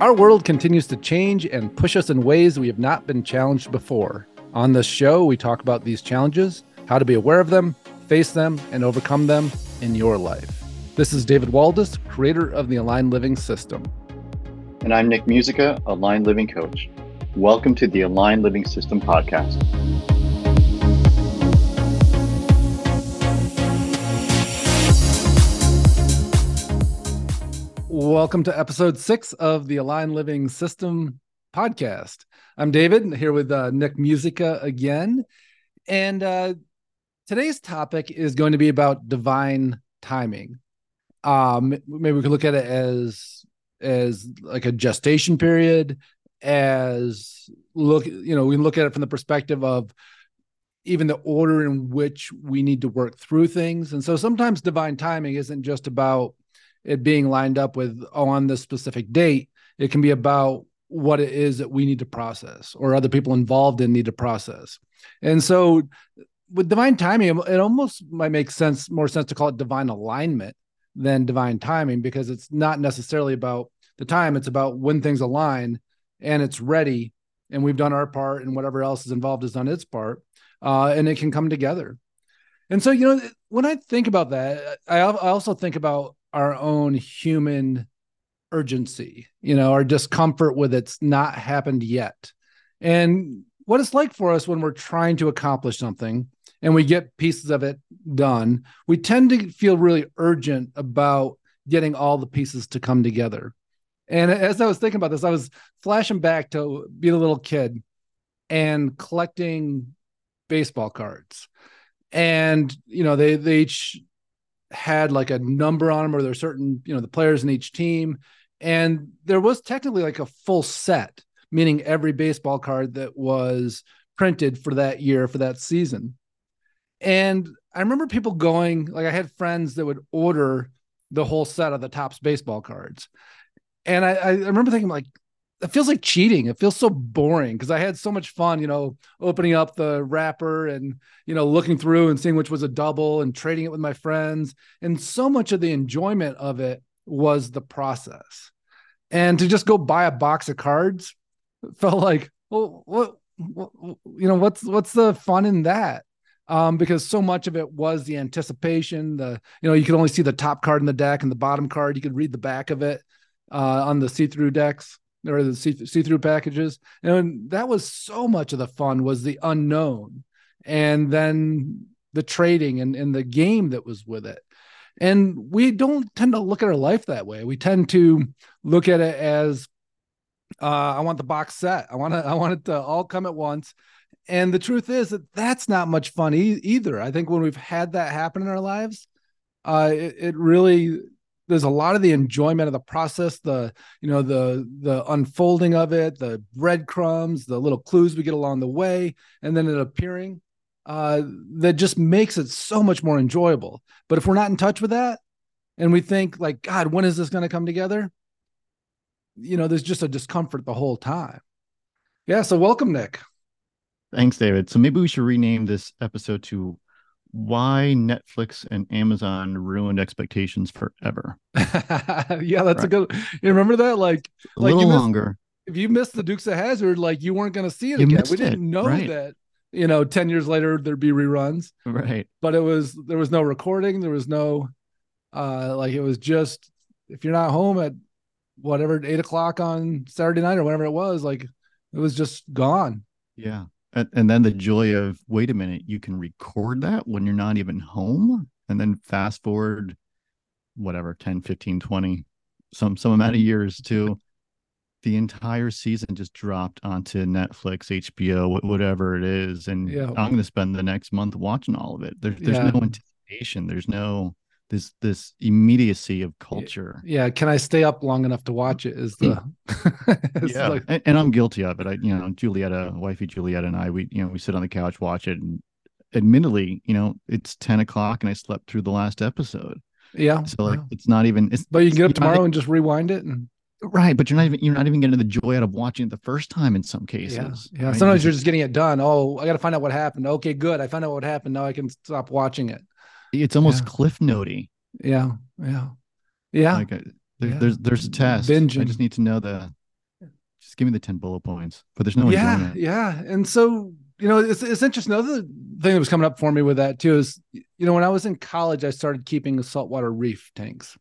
Our world continues to change and push us in ways we have not been challenged before. On this show, we talk about these challenges, how to be aware of them, face them, and overcome them in your life. This is David Waldas, creator of the Aligned Living System. And I'm Nick Musica, Aligned Living Coach. Welcome to the Aligned Living System podcast. Welcome to episode six of the Aligned Living System podcast. I'm David here with uh, Nick Musica again. And uh, today's topic is going to be about divine timing. Um, maybe we could look at it as as like a gestation period, as look, you know, we can look at it from the perspective of even the order in which we need to work through things. And so sometimes divine timing isn't just about it being lined up with on this specific date. It can be about what it is that we need to process or other people involved in need to process. And so with divine timing, it almost might make sense, more sense to call it divine alignment than divine timing because it's not necessarily about the time, it's about when things align and it's ready and we've done our part and whatever else is involved has done its part uh, and it can come together. And so, you know, when I think about that, I also think about our own human urgency, you know, our discomfort with it's not happened yet. And what it's like for us when we're trying to accomplish something and we get pieces of it done, we tend to feel really urgent about getting all the pieces to come together. And as I was thinking about this, I was flashing back to being a little kid and collecting baseball cards. And you know, they they each had like a number on them or there's certain you know the players in each team. And there was technically like a full set meaning every baseball card that was printed for that year for that season. And i remember people going like i had friends that would order the whole set of the Topps baseball cards. And i i remember thinking like it feels like cheating. It feels so boring because I had so much fun, you know, opening up the wrapper and, you know, looking through and seeing which was a double and trading it with my friends. And so much of the enjoyment of it was the process. And to just go buy a box of cards felt like, well, what, what you know, what's, what's the fun in that? Um, because so much of it was the anticipation, the, you know, you could only see the top card in the deck and the bottom card, you could read the back of it uh, on the see-through decks or the see, see-through packages. And that was so much of the fun was the unknown and then the trading and, and the game that was with it. And we don't tend to look at our life that way. We tend to look at it as uh, i want the box set. I want to i want it to all come at once. And the truth is that that's not much fun e- either. I think when we've had that happen in our lives uh, it, it really there's a lot of the enjoyment of the process the you know the the unfolding of it the breadcrumbs the little clues we get along the way and then it appearing uh, that just makes it so much more enjoyable. But if we're not in touch with that and we think like god when is this going to come together? You know there's just a discomfort the whole time. Yeah so welcome nick. Thanks david. So maybe we should rename this episode to why Netflix and Amazon ruined expectations forever. yeah, that's right. a good. You remember that? Like a like little longer. If you missed the Dukes of Hazzard, like you weren't going to see it you again. We didn't it. know right. that. You know, ten years later there'd be reruns. Right. But it was there was no recording. There was no, uh, like it was just if you're not home at whatever eight o'clock on Saturday night or whatever it was, like it was just gone. Yeah and, and then the joy of wait a minute you can record that when you're not even home and then fast forward whatever 10 15 20 some some amount of years to the entire season just dropped onto netflix hbo whatever it is and yeah. i'm going to spend the next month watching all of it there, there's yeah. no anticipation there's no this this immediacy of culture. Yeah, can I stay up long enough to watch it? Is the yeah, like... and, and, I'm guilty of it. I you know Julietta, wifey Julietta, and I we you know we sit on the couch watch it, and admittedly, you know it's ten o'clock, and I slept through the last episode. Yeah, so like it's not even. It's, but you can get up tomorrow and just rewind it and. Right, but you're not even you're not even getting the joy out of watching it the first time in some cases. Yeah, yeah. Right? Sometimes you're just getting it done. Oh, I got to find out what happened. Okay, good. I found out what happened. Now I can stop watching it. It's almost yeah. cliff notey. Yeah, yeah, yeah. Like a, uh, there, yeah. there's there's a test. Binging. I just need to know the just give me the 10 bullet points, but there's no yeah, yeah. And so, you know, it's, it's interesting. Another thing that was coming up for me with that too is, you know, when I was in college, I started keeping saltwater reef tanks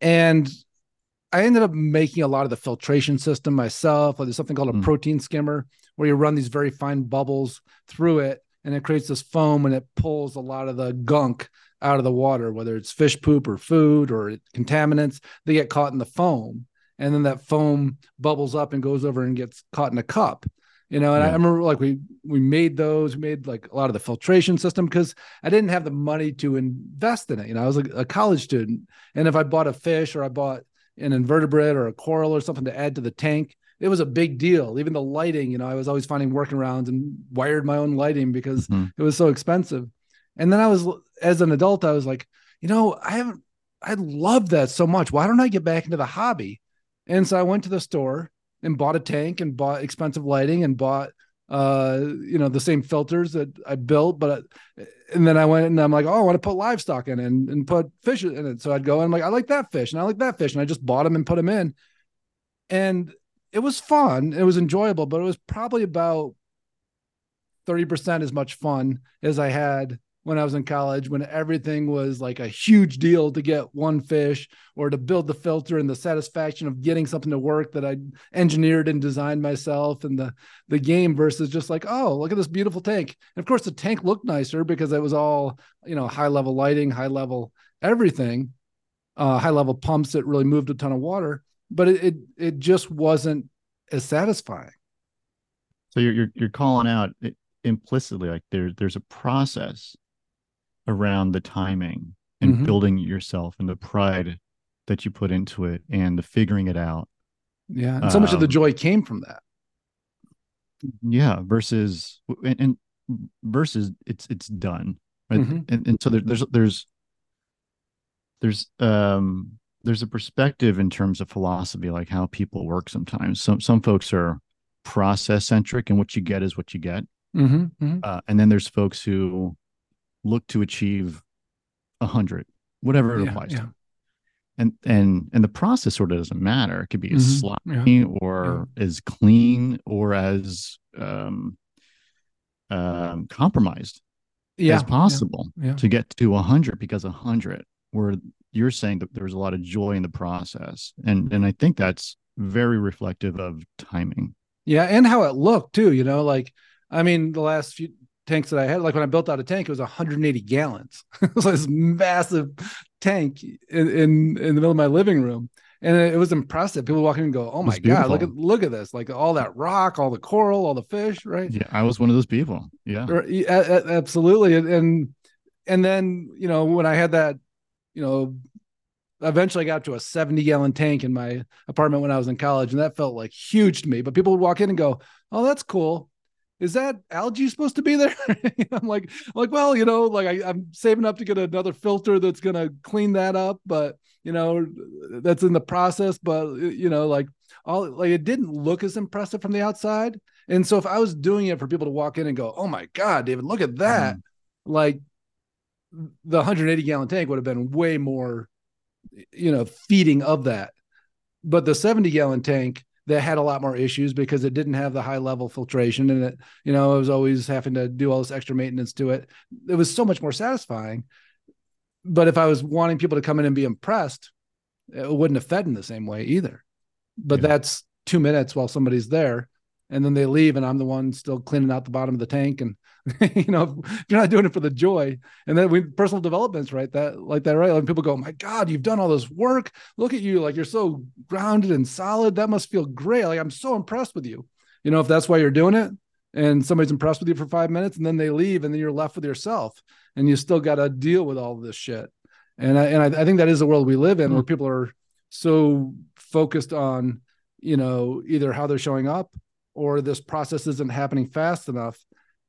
and I ended up making a lot of the filtration system myself. Like there's something called a Mm. protein skimmer where you run these very fine bubbles through it and it creates this foam and it pulls a lot of the gunk out of the water, whether it's fish poop or food or contaminants, they get caught in the foam. And then that foam bubbles up and goes over and gets caught in a cup. You know, and I remember like we we made those, we made like a lot of the filtration system because I didn't have the money to invest in it. You know, I was a, a college student. And if I bought a fish or I bought an invertebrate or a coral or something to add to the tank, it was a big deal. Even the lighting, you know, I was always finding workarounds and wired my own lighting because Mhm. it was so expensive. And then I was, as an adult, I was like, you know, I haven't, I love that so much. Why don't I get back into the hobby? And so I went to the store and bought a tank and bought expensive lighting and bought, uh, you know, the same filters that I built. But, and then I went and I'm like, oh, I want to put livestock in it and, and put fish in it. So I'd go and I'm like, I like that fish and I like that fish. And I just bought them and put them in. And it was fun. It was enjoyable, but it was probably about 30% as much fun as I had when I was in college, when everything was like a huge deal to get one fish or to build the filter and the satisfaction of getting something to work that I engineered and designed myself and the the game versus just like, oh, look at this beautiful tank. And of course the tank looked nicer because it was all, you know, high level lighting, high level everything, uh, high level pumps that really moved a ton of water, but it it, it just wasn't as satisfying. So you're you're you're calling out it implicitly like there's there's a process around the timing and Mhm. building yourself and the pride that you put into it and the figuring it out. Yeah. And so much of the Um, joy came from that. Yeah, versus and, and versus it's it's done. Right? Mhm. And and so there, there's there's there's um there's a perspective in terms of philosophy like how people work sometimes. Some some folks are process centric and what you get is what you get. Mm-hmm, mm-hmm. Uh, and then there's folks who look to achieve a hundred, whatever it Yeah, applies yeah. to. And and and the process sort of doesn't matter. It could be as Mhm, sloppy or as clean or as um, um, compromised Yeah. as possible yeah. to get to a hundred because a hundred where you're saying that there was a lot of joy in the process. And and I think that's very reflective of timing. Yeah, and how it looked too. You know, like I mean, the last few tanks that I had, like when I built out a tank, it was 180 gallons. it was like this massive tank in, in in the middle of my living room, and it, was impressive. People walk in and go, "Oh my god, look at look at this! Like all that rock, all the coral, all the fish, right? Yeah, I was one of those people. Yeah. Or- yeah, a- a- absolutely. And and then you know when I had that, you know, eventually I got to a 70 gallon tank in my apartment when I was in college, and that felt like huge to me. But people would walk in and go, "Oh, that's cool." Is that algae supposed to be there? I'm like, I'm like, well, you know, like I, I'm saving up to get another filter that's gonna clean that up, but you know, that's in the process. But you know, like all like it didn't look as impressive from the outside. And so if I was doing it for people to walk in and go, "Oh my god, David, look at that!" Mm-hmm. Like the 180 gallon tank would have been way more, you know, feeding of that. But the 70 gallon tank that had a lot more issues because it didn't have the high level filtration and it, you know, I was always having to do all this extra maintenance to it. It was so much more satisfying. But if I was wanting people to come in and be impressed, it wouldn't have fed in the same way either. But Yeah. that's two minutes while somebody's there and then they leave and I'm the one still cleaning out the bottom of the tank. And you know, if you're not doing it for the joy, and then we personal development's right that like that, right? When people go, My God, you've done all this work. Look at you, like you're so grounded and solid. That must feel great. Like I'm so impressed with you. You know, if that's why you're doing it, and somebody's impressed with you for five minutes, and then they leave, and then you're left with yourself, and you still got to deal with all this shit. And I and I, I think that is the world we live in, where mm-hmm. people are so focused on, you know, either how they're showing up or this process isn't happening fast enough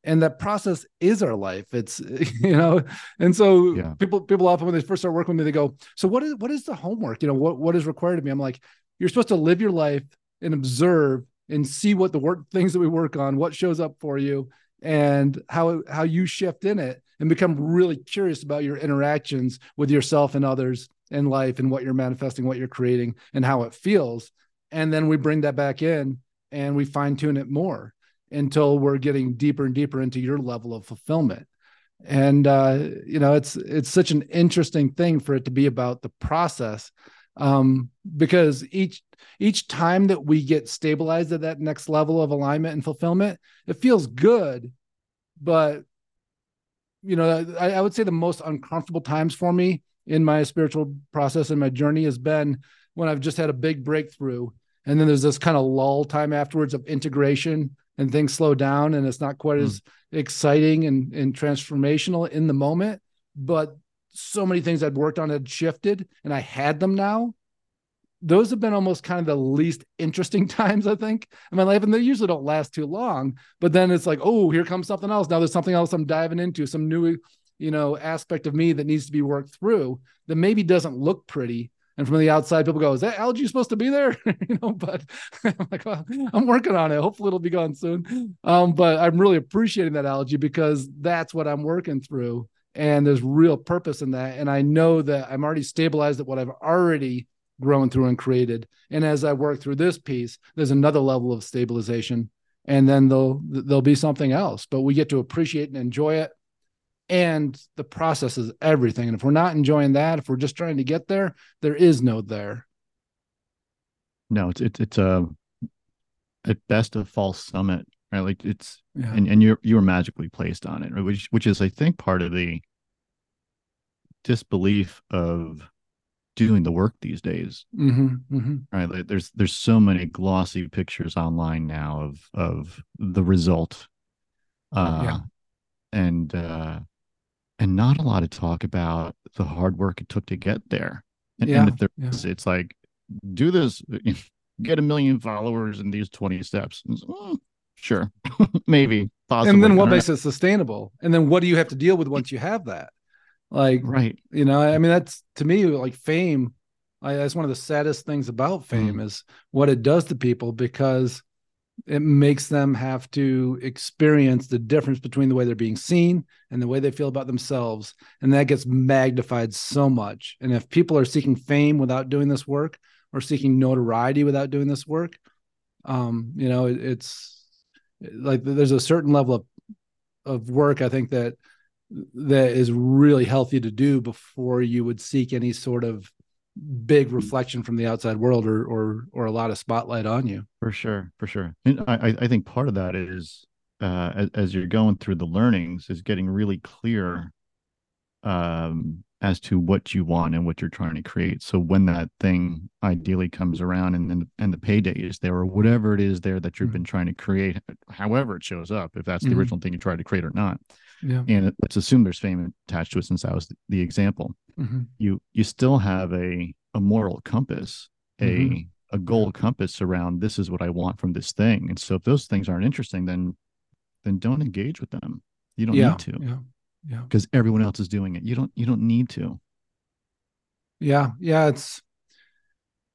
and that process is our life. It's you know and so Yeah. people people often when they first start working with me they go so what is what is the homework? You know what what is required of me? I'm like you're supposed to live your life and observe and see what the work things that we work on what shows up for you and how how you shift in it and become really curious about your interactions with yourself and others in life and what you're manifesting what you're creating and how it feels. And then we bring that back in and we fine tune it more until we're getting deeper and deeper into your level of fulfillment. And uh, you know it's it's such an interesting thing for it to be about the process um, because each each time that we get stabilized at that next level of alignment and fulfillment it feels good but you know I, I would say the most uncomfortable times for me in my spiritual process and my journey has been when i've just had a big breakthrough. And then there's this kind of lull time afterwards of integration and things slow down and it's not quite mm. as exciting and, and transformational in the moment but so many things i'd worked on had shifted and i had them now those have been almost kind of the least interesting times i think in my life and they usually don't last too long but then it's like oh here comes something else now there's something else i'm diving into some new you know aspect of me that needs to be worked through that maybe doesn't look pretty and from the outside people go is that algae supposed to be there you know but i'm like well, i'm working on it hopefully it'll be gone soon um, but i'm really appreciating that algae because that's what i'm working through and there's real purpose in that and i know that i'm already stabilized at what i've already grown through and created. And as I work through this piece, there's another level of stabilization, and then there'll there'll be something else. But we get to appreciate and enjoy it. And the process is everything. And if we're not enjoying that, if we're just trying to get there, there is no there. No, it's it's it's a at best a false summit, right? Like it's yeah. and, and you're you're magically placed on it, right? which which is I think part of the disbelief of doing the work these days mm-hmm, mm-hmm. right like there's there's so many glossy pictures online now of of the result uh yeah. and uh and not a lot of talk about the hard work it took to get there and, yeah, and if there's yeah. it's like do this get a million followers in these 20 steps mm, sure maybe possibly. and then what makes it sustainable and then what do you have to deal with once you have that like, right. You know, I mean, that's to me like fame. I, that's one of the saddest things about fame mm. is what it does to people because it makes them have to experience the difference between the way they're being seen and the way they feel about themselves. And that gets magnified so much. And if people are seeking fame without doing this work or seeking notoriety without doing this work, um, you know, it, it's like there's a certain level of of work I think that that is really healthy to do before you would seek any sort of big reflection from the outside world or or or a lot of spotlight on you for sure for sure and i i think part of that is uh as, as you're going through the learnings is getting really clear um as to what you want and what you're trying to create so when that thing ideally comes around and then and the payday is there or whatever it is there that you've mm-hmm. been trying to create however it shows up if that's the mm-hmm. original thing you tried to create or not yeah. and let's assume there's fame attached to it since that was the example. Mm-hmm. you you still have a a moral compass a mm-hmm. a goal compass around this is what i want from this thing. And so if those things aren't interesting then then don't engage with them. You don't yeah. need to. Yeah. Yeah. Because everyone else is doing it. You don't you don't need to. Yeah. Yeah it's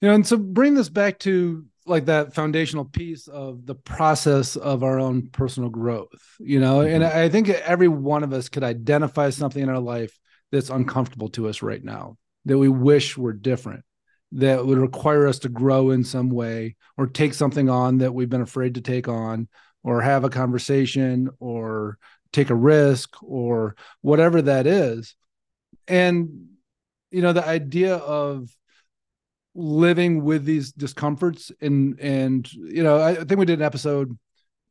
you know and so bring this back to like that foundational piece of the process of our own personal growth you know mm-hmm. and i think every one of us could identify something in our life that's uncomfortable to us right now that we wish were different that would require us to grow in some way or take something on that we've been afraid to take on or have a conversation or take a risk or whatever that is and you know the idea of living with these discomforts. And and you know I, think we did an episode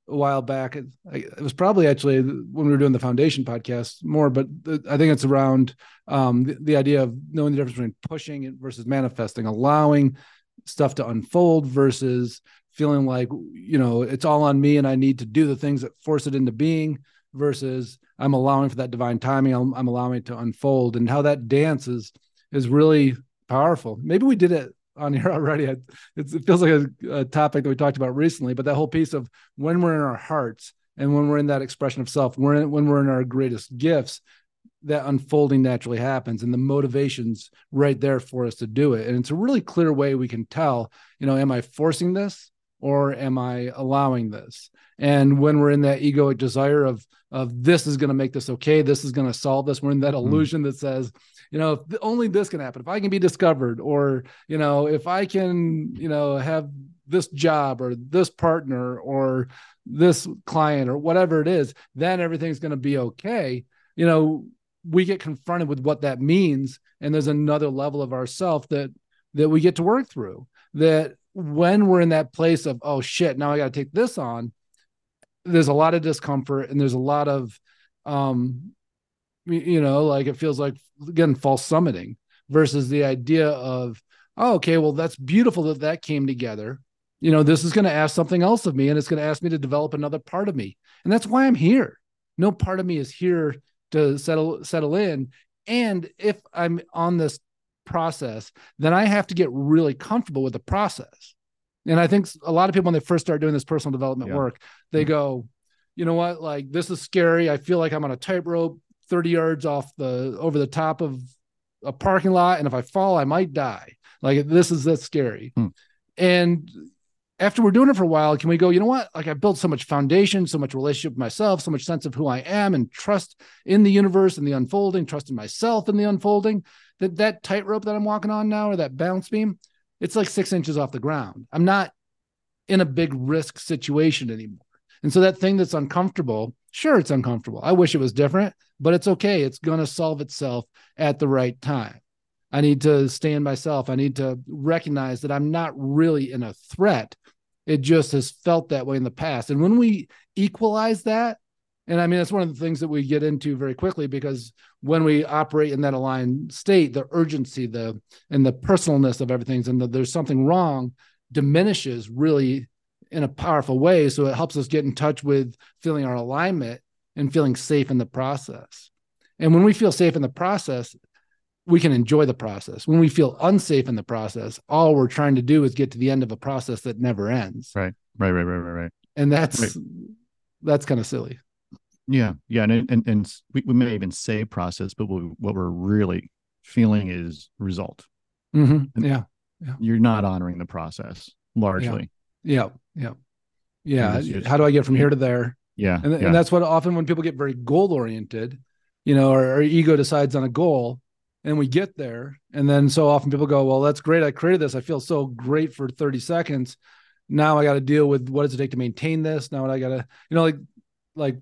a while back. It, was probably actually when we were doing the foundation podcast more but i think it's around um, the, the, idea of knowing the difference between pushing versus manifesting allowing stuff to unfold versus feeling like you know it's all on me and i need to do the things that force it into being versus i'm allowing for that divine timing. I'm, I'm allowing it to unfold. And how that dance is is really powerful. Maybe we did it on here already. It, it feels like a, a, topic that we talked about recently, but that whole piece of when we're in our hearts and when we're in that expression of self, we're in, when we're in our greatest gifts, that unfolding naturally happens and the motivation's right there for us to do it. And it's a really clear way we can tell, you know, am I forcing this or am I allowing this? And when we're in that egoic desire of, of this is going to make this okay, this is going to solve this, we're in that mm. illusion mm. that says, you know, if only this can happen, if I can be discovered, or, you know, if I can, you know, have this job or this partner or this client or whatever it is, then everything's going to be okay. You know, we get confronted with what that means. And there's another level of ourself that, that we get to work through that when we're in that place of, oh shit, now I got to take this on, there's a lot of discomfort and there's a lot of, um, you know, like it feels like again, false summiting versus the idea of, oh, okay, well, that's beautiful that that came together. You know, this is going to ask something else of me and it's going to ask me to develop another part of me. And that's why I'm here. No part of me is here to settle settle in. And if I'm on this process, then I have to get really comfortable with the process. And I think a lot of people when they first start doing this personal development yeah. work, they mm-hmm. go, you know what, like this is scary. I feel like I'm on a tightrope 30 yards off the over the top of a parking lot. And if I fall, I might die. Like this is that scary. Hmm. And after we're doing it for a while, can we go, you know what? Like I built so much foundation, so much relationship with myself, so much sense of who I am and trust in the universe and the unfolding, trust in myself in the unfolding, that that tightrope that I'm walking on now or that balance beam, it's like six inches off the ground. I'm not in a big risk situation anymore. And so that thing that's uncomfortable, sure, it's uncomfortable. I wish it was different, but it's okay. It's going to solve itself at the right time. I need to stand myself. I need to recognize that I'm not really in a threat it just has felt that way in the past. And when we equalize that, and I mean, that's one of the things that we get into very quickly because when we operate in that aligned state, the urgency, the and the personalness of everything, and the, there's something wrong, diminishes really in a powerful way. So it helps us get in touch with feeling our alignment and feeling safe in the process. And when we feel safe in the process, we can enjoy the process. When we feel unsafe in the process, all we're trying to do is get to the end of a process that never ends. Right. Right. Right. Right. Right. Right. And that's right. that's kind of silly. Yeah. Yeah. And and, and we, we may even say process, but what, what we're really feeling is result. Mm-hmm. Yeah. Yeah. You're not honoring the process largely. Yeah. Yeah. Yeah. yeah. Just, How do I get from here to there? Yeah. And, yeah. and that's what often when people get very goal oriented, you know, our, our ego decides on a goal and we get there and then so often people go well that's great i created this i feel so great for 30 seconds now i got to deal with what does it take to maintain this now i got to you know like like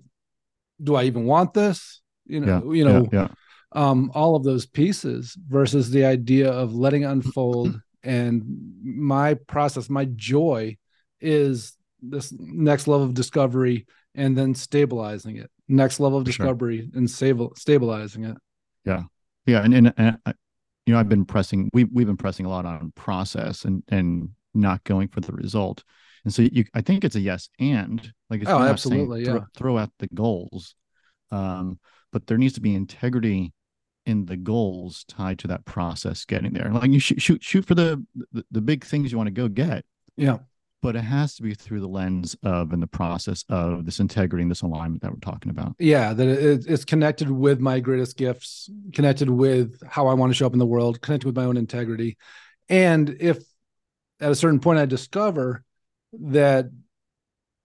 do i even want this you know yeah, you know yeah, yeah. um all of those pieces versus the idea of letting unfold and my process my joy is this next level of discovery and then stabilizing it next level of discovery sure. and stable stabilizing it yeah yeah, and, and, and uh, you know, I've been pressing. We we've been pressing a lot on process and and not going for the result. And so you, I think it's a yes and like oh, absolutely, yeah. Throw, throw out the goals, um, but there needs to be integrity in the goals tied to that process getting there. Like you shoot shoot shoot for the the, the big things you want to go get. Yeah but it has to be through the lens of and the process of this integrity and this alignment that we're talking about. Yeah, that it's connected with my greatest gifts, connected with how I want to show up in the world, connected with my own integrity. And if at a certain point I discover that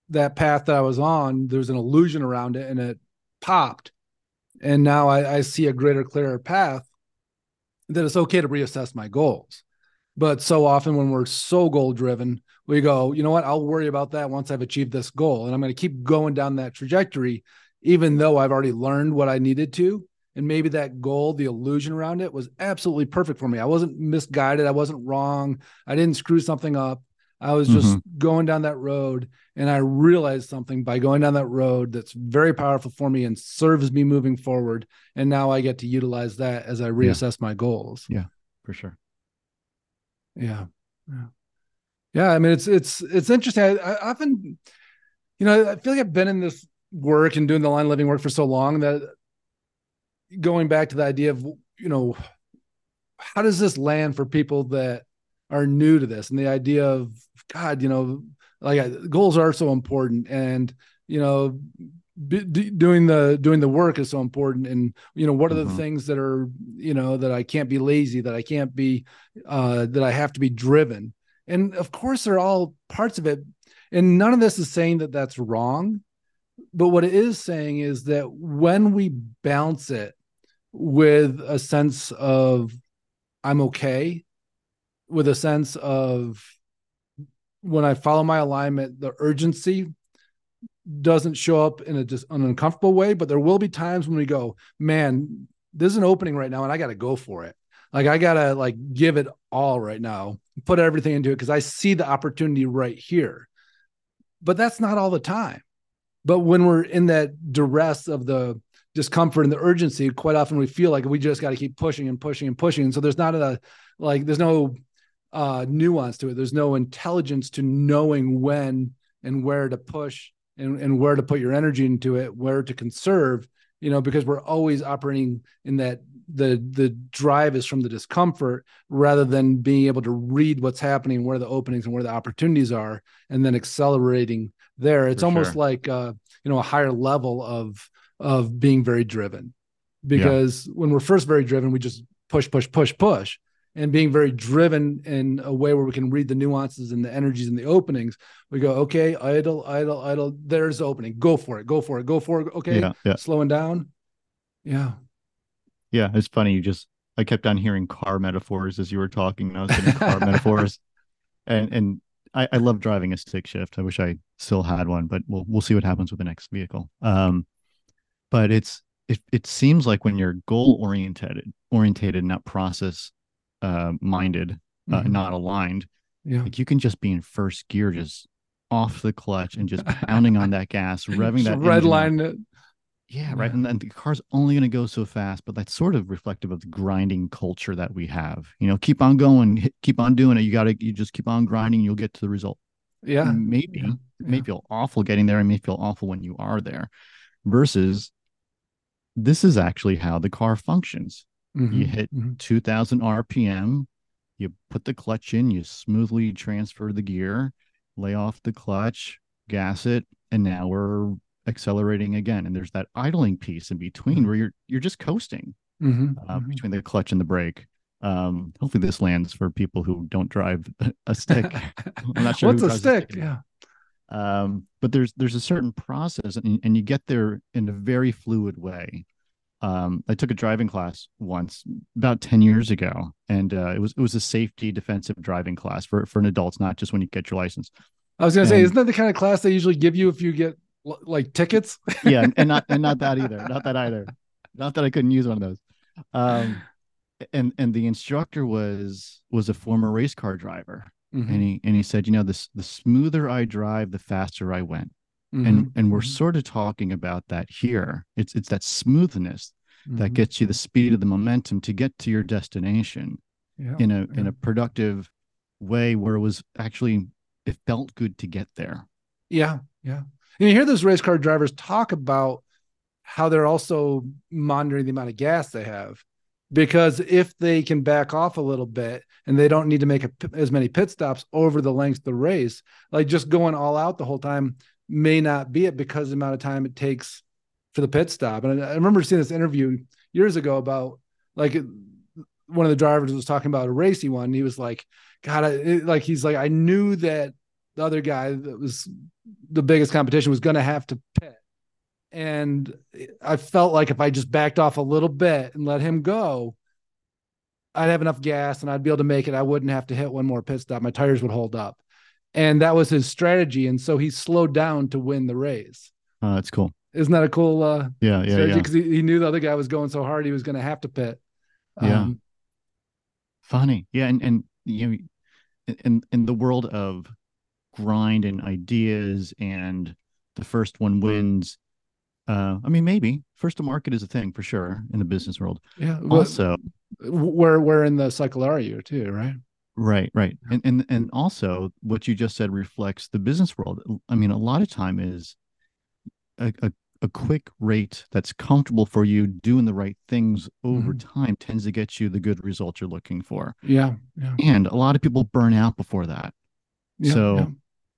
that path that I was on, there's an illusion around it and it popped, and now I, I see a greater, clearer path, that it's okay to reassess my goals. But so often when we're so goal driven, we go, you know what? I'll worry about that once I've achieved this goal. And I'm going to keep going down that trajectory, even though I've already learned what I needed to. And maybe that goal, the illusion around it was absolutely perfect for me. I wasn't misguided. I wasn't wrong. I didn't screw something up. I was just mm-hmm. going down that road and I realized something by going down that road that's very powerful for me and serves me moving forward. And now I get to utilize that as I reassess yeah. my goals. Yeah, for sure. Yeah. Yeah. Yeah. I mean, it's, it's, it's interesting. I, I often, you know, I feel like I've been in this work and doing the line living work for so long that going back to the idea of, you know, how does this land for people that are new to this and the idea of God, you know, like goals are so important and, you know, doing the doing the work is so important and you know what are the mm-hmm. things that are you know that i can't be lazy that i can't be uh that i have to be driven and of course they're all parts of it. And none of this is saying that that's wrong. But what it is saying is that when we bounce it with a sense of I'm okay, with a sense of when I follow my alignment, the urgency doesn't show up in a just an uncomfortable way, but there will be times when we go, man, there's an opening right now and I got to go for it. Like I got to like give it all right now, put everything into it because I see the opportunity right here. But that's not all the time. But when we're in that duress of the discomfort and the urgency, quite often we feel like we just got to keep pushing and pushing and pushing. And so there's not a like there's no uh nuance to it. There's no intelligence to knowing when and where to push and, and where to put your energy into it, where to conserve, you know, because we're always operating in that the the drive is from the discomfort rather than being able to read what's happening, where the openings and where the opportunities are, and then accelerating there. It's For almost sure. like uh, you know, a higher level of of being very driven. Because when we're first very driven, we just push, push, push, push and being very driven in a way where we can read the nuances and the energies and the openings, we go, okay, idle, idle, idle. There's the opening. Go for it. Go for it. Go for it. Okay. Yeah, yeah. Slowing down. Yeah. Yeah, it's funny. You just I kept on hearing car metaphors as you were talking. And I was getting car metaphors, and and I, I love driving a stick shift. I wish I still had one, but we'll we'll see what happens with the next vehicle. Um, but it's it it seems like when you're goal oriented, orientated, not process uh, minded, uh, Mhm. not aligned, Yeah. like you can just be in first gear, just off the clutch and just pounding on that gas, revving that red up. line. Yeah, right. Yeah. And then the car's only going to go so fast, but that's sort of reflective of the grinding culture that we have. You know, keep on going, keep on doing it. You got to, you just keep on grinding, you'll get to the result. Yeah. Maybe Yeah. it may feel awful getting there. It may feel awful when you are there, versus this is actually how the car functions. You Mhm. hit Mhm. 2000 RPM, you put the clutch in, you smoothly transfer the gear, lay off the clutch, gas it, and now we're accelerating again. And there's that idling piece in between Mhm. where you're you're just coasting Mhm. uh, Mhm. between the clutch and the brake. Um, hopefully this lands for people who don't drive a stick. I'm not sure What's who a stick? Yeah. Um, but there's there's a certain process, and, and you get there in a very fluid way. Um, I took a driving class once about 10 years ago, and uh, it was it was a safety defensive driving class for for an adults, not just when you get your license. I was gonna say, isn't that the kind of class they usually give you if you get like tickets? Yeah, and, and not and not that either, not that either, not that I couldn't use one of those. Um, and and the instructor was was a former race car driver, Mhm. and he and he said, you know, this the smoother I drive, the faster I went. Mhm. and and we're Mhm. sort of talking about that here it's it's that smoothness that Mhm. gets you the speed of the momentum to get to your destination Yeah. in a in a productive way where it was actually it felt good to get there Yeah, yeah. And you hear those race car drivers talk about how they're also monitoring the amount of gas they have. Because if they can back off a little bit and they don't need to make a, as many pit stops over the length of the race, like just going all out the whole time may not be it because the amount of time it takes for the pit stop. And I, I remember seeing this interview years ago about like one of the drivers was talking about a racy one. And he was like, God, I, it- like he's like, I knew that the other guy that was the biggest competition was going to have to pit. And I felt like if I just backed off a little bit and let him go, I'd have enough gas and I'd be able to make it. I wouldn't have to hit one more pit stop. My tires would hold up. And that was his strategy. And so he slowed down to win the race. uh, that's cool Isn't that a cool uh, yeah yeah strategy? yeah Because he, he knew the other guy was going so hard, he was going to have to pit. Yeah. Um, funny yeah and and you know in in the world of grind and ideas and the first one wins uh i mean maybe first to market is a thing for sure in the business world yeah. Well, also where, where in the cycle are you too, right? Right, right. And and and also what you just said reflects the business world. I mean, a lot of time is a, a, a quick rate that's comfortable for you doing the right things over Mhm. time tends to get you the good results you're looking for. Yeah. Yeah. And a lot of people burn out before that. yeah so yeah.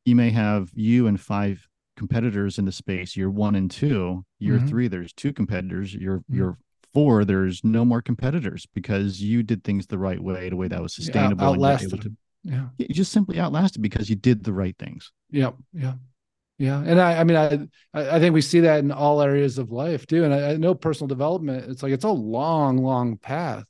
you may have you and five competitors in the space. Year one and two. Year Mhm. three, there's two competitors. Year Mhm. year four, there's no more competitors because you did things the right way, the way that was sustainable. were outlasted to. Yeah. you just simply outlasted because you did the right things. Yeah. Yeah. Yeah, and I, I mean, I, I think we see that in all areas of life too. And I, I know personal development; it's like it's a long, long path.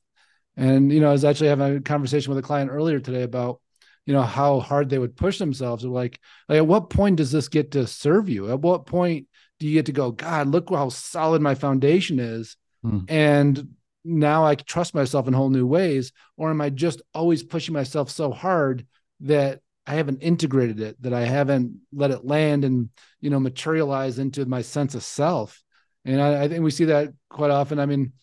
And you know, I was actually having a conversation with a client earlier today about, you know, how hard they would push themselves. Like, like at what point does this get to serve you? At what point do you get to go, God, look how solid my foundation is, hmm. and now I trust myself in whole new ways, or am I just always pushing myself so hard that I haven't integrated it, that I haven't let it land and you know materialize into my sense of self. And I, I think we see that quite often. I mean,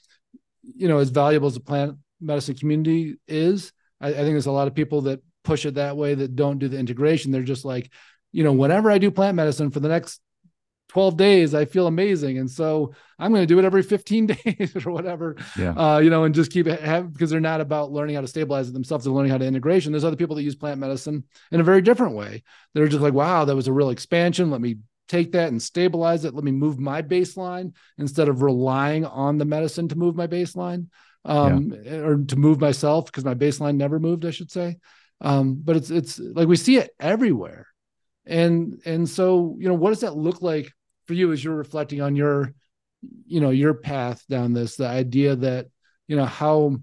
you know, as valuable as the plant medicine community is, I, I think there's a lot of people that push it that way that don't do the integration. They're just like, you know, whenever I do plant medicine for the next 12 days i feel amazing. And so i'm going to do it every 15 days or whatever yeah. uh, you know and just keep it have because they're not about learning how to stabilize it themselves they're learning how to integration. There's other people that use plant medicine in a very different way. They're just like wow that was a real expansion. Let me take that and stabilize it. Let me move my baseline instead of relying on the medicine to move my baseline um, yeah. or to move myself because my baseline never moved i should say. Um, but it's it's like we see it everywhere. And and so you know what does that look like for you as you're reflecting on your you know your path down this the idea that you know how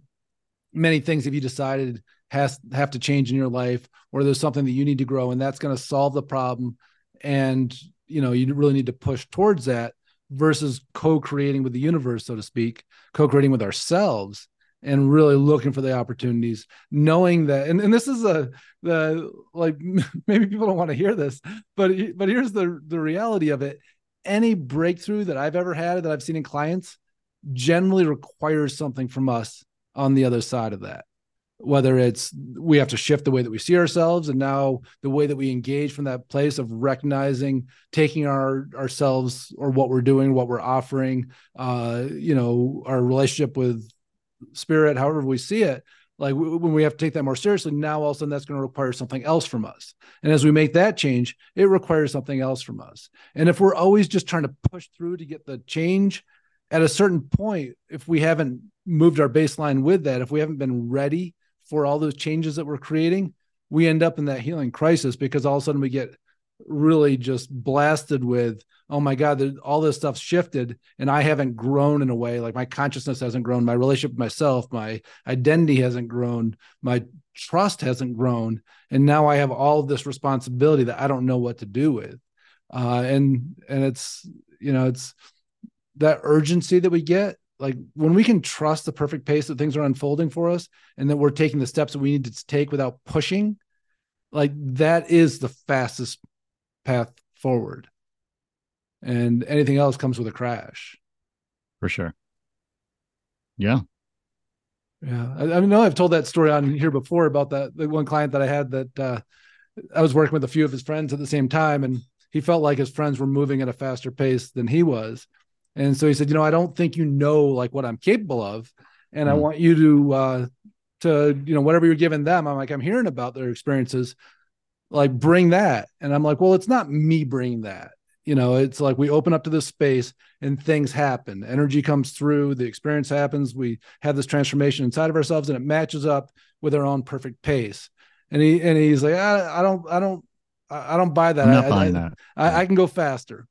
many things have you decided has have to change in your life or there's something that you need to grow and that's going to solve the problem and you know you really need to push towards that versus co-creating with the universe so to speak co-creating with ourselves and really looking for the opportunities knowing that and, and this is a the like maybe people don't want to hear this but but here's the the reality of it any breakthrough that i've ever had that i've seen in clients generally requires something from us on the other side of that. Whether it's we have to shift the way that we see ourselves and now the way that we engage from that place of recognizing taking our ourselves or what we're doing what we're offering uh you know our relationship with spirit, however we see it, like when we have to take that more seriously, now all of a sudden that's going to require something else from us. And as we make that change, it requires something else from us. And if we're always just trying to push through to get the change, at a certain point, if we haven't moved our baseline with that, if we haven't been ready for all those changes that we're creating, we end up in that healing crisis because all of a sudden we get really just blasted with oh my god all this stuff's shifted and i haven't grown in a way. Like my consciousness hasn't grown my relationship with myself my identity hasn't grown my trust hasn't grown and now i have all this responsibility that i don't know what to do with. Uh, and and it's you know it's that urgency that we get. Like when we can trust the perfect pace that things are unfolding for us and that we're taking the steps that we need to take without pushing like that is the fastest path forward. And anything else comes with a crash. For sure. Yeah. Yeah. I, I know i've told that story on here before about that the one client that i had that uh, i was working with a few of his friends at the same time and he felt like his friends were moving at a faster pace than he was. And so he said you know i don't think you know like what i'm capable of and mm. i want you to uh to you know whatever you're giving them i'm like i'm hearing about their experiences like bring that. And i'm like well it's not me bringing that. You know it's like we open up to this space and things happen. Energy comes through the experience happens we have this transformation inside of ourselves and it matches up with our own perfect pace. And he and he's like i, I don't i don't i don't buy that. I, buying I, that. I, I can go faster.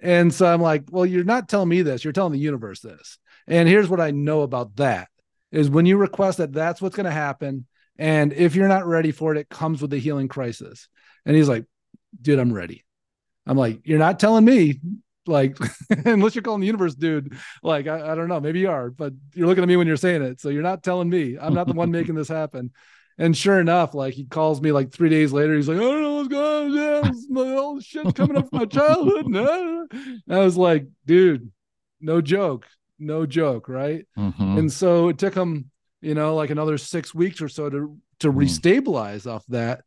And so i'm like well you're not telling me this. You're telling the universe this. And here's what i know about that is when you request that that's what's going to happen and if you're not ready for it, it comes with a healing crisis. And he's like, dude, I'm ready. I'm like, you're not telling me, like, unless you're calling the universe, dude. Like, I, I don't know, maybe you are, but you're looking at me when you're saying it. So you're not telling me. I'm not the one making this happen. And sure enough, like he calls me like three days later. He's like, I don't know what's going on. Yeah, all shit's coming up from my childhood. No. I was like, dude, no joke, no joke, right? Mm-hmm. And so it took him you know, like another six weeks or so to to mm. restabilize off that.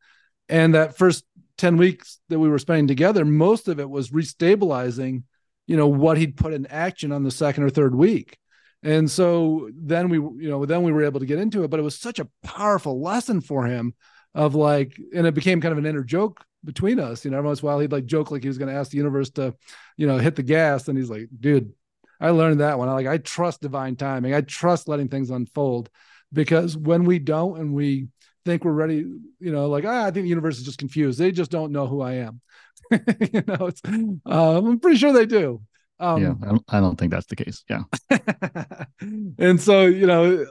And that first 10 weeks that we were spending together, most of it was restabilizing, you know, what he'd put in action on the second or third week. And so then we, you know, then we were able to get into it, but it was such a powerful lesson for him of like, and it became kind of an inner joke between us. You know, every once in a while he'd like joke like he was going to ask the universe to, you know, hit the gas. And he's like, dude, I learned that one. I like I trust divine timing. I trust letting things unfold because when we don't and we think we're ready, you know, like ah, I think the universe is just confused. They just don't know who I am. you know, it's um, I'm pretty sure they do. Um, yeah, I don't, I don't think that's the case. Yeah. and so, you know,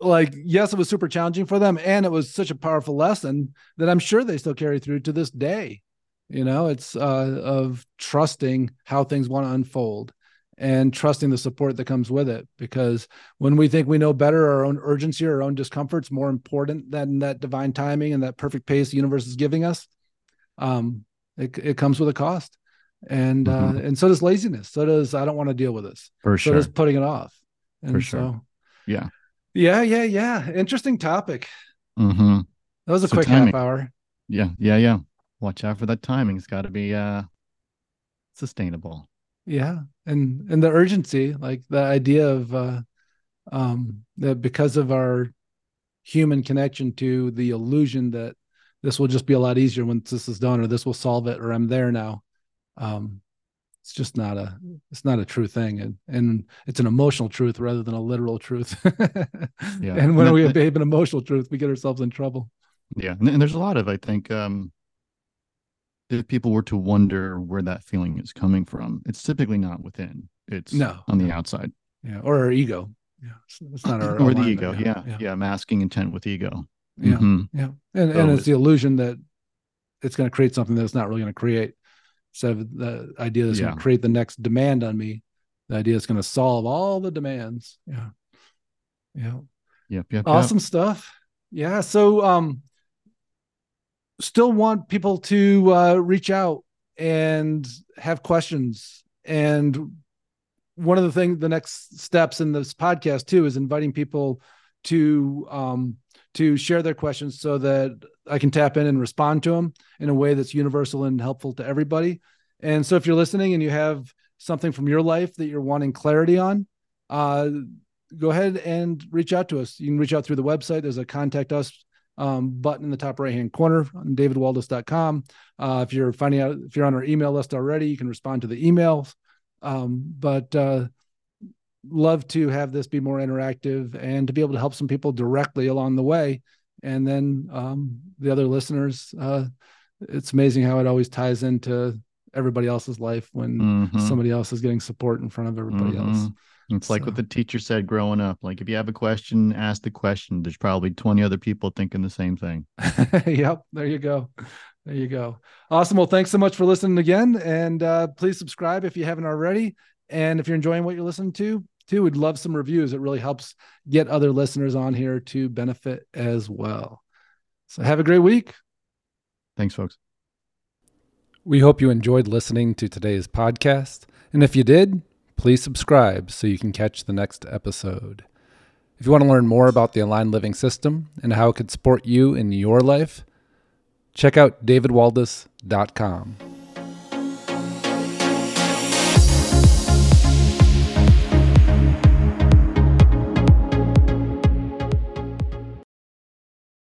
like, yes, it was super challenging for them. And it was such a powerful lesson that I'm sure they still carry through to this day. You know, it's uh, of trusting how things want to unfold and trusting the support that comes with it. Because when we think we know better, our own urgency, or our own discomfort's more important than that divine timing and that perfect pace the universe is giving us. Um, it, it comes with a cost and mm-hmm. uh, and so does laziness. So does I don't want to deal with this. For so sure. does putting it off. And For sure. So, yeah. Yeah, yeah, yeah. Interesting topic. Mm-hmm. That was a So quick timing. half hour. Yeah. Yeah. Yeah. Watch out for that timing. It's got to be uh sustainable. Yeah, and and the urgency, like the idea of uh, um, that because of our human connection to the illusion that this will just be a lot easier once this is done, or this will solve it, or I'm there now. Um, it's just not a it's not a true thing and and it's an emotional truth rather than a literal truth Yeah. and when we behave an emotional truth we get ourselves in trouble Yeah. And, and there's a lot of, I think, um, if people were to wonder where that feeling is coming from, it's typically not within. It's No. on the outside. yeah or our ego yeah it's, it's not our or the ego. Yeah. Yeah. Masking intent with ego. yeah Mhm. yeah and and Totally. it's the illusion that it's going to create something that it's not really going to create instead of the idea that's going to create the next demand on me the idea is going to solve all the demands yeah yeah Yep. Yep. awesome stuff yeah so um still want people to uh reach out and have questions and one of the things the next steps in this podcast too is inviting people to um to share their questions so that I can tap in and respond to them in a way that's universal and helpful to everybody. And so if you're listening and you have something from your life that you're wanting clarity on, uh, go ahead and reach out to us. You can reach out through the website. There's a contact us um, button in the top right hand corner on davidwaldas.com. Uh, if you're finding out, if you're on our email list already, you can respond to the emails. Um, but uh, love to have this be more interactive and to be able to help some people directly along the way. And then um, the other listeners, uh, it's amazing how it always ties into everybody else's life when Mhm. somebody else is getting support in front of everybody else. It's like what the teacher said growing up. Like if you have a question, ask the question. There's probably 20 other people thinking the same thing. yep. There you go. There you go. Awesome. Well, thanks so much for listening again. And uh, please subscribe if you haven't already. And if you're enjoying what you're listening to, too, we'd love some reviews. It really helps get other listeners on here to benefit as well. So have a great week. Thanks, folks. We hope you enjoyed listening to today's podcast. And if you did, please subscribe so you can catch the next episode. If you want to learn more about the Aligned Living System and how it could support you in your life, check out davidwaldas.com.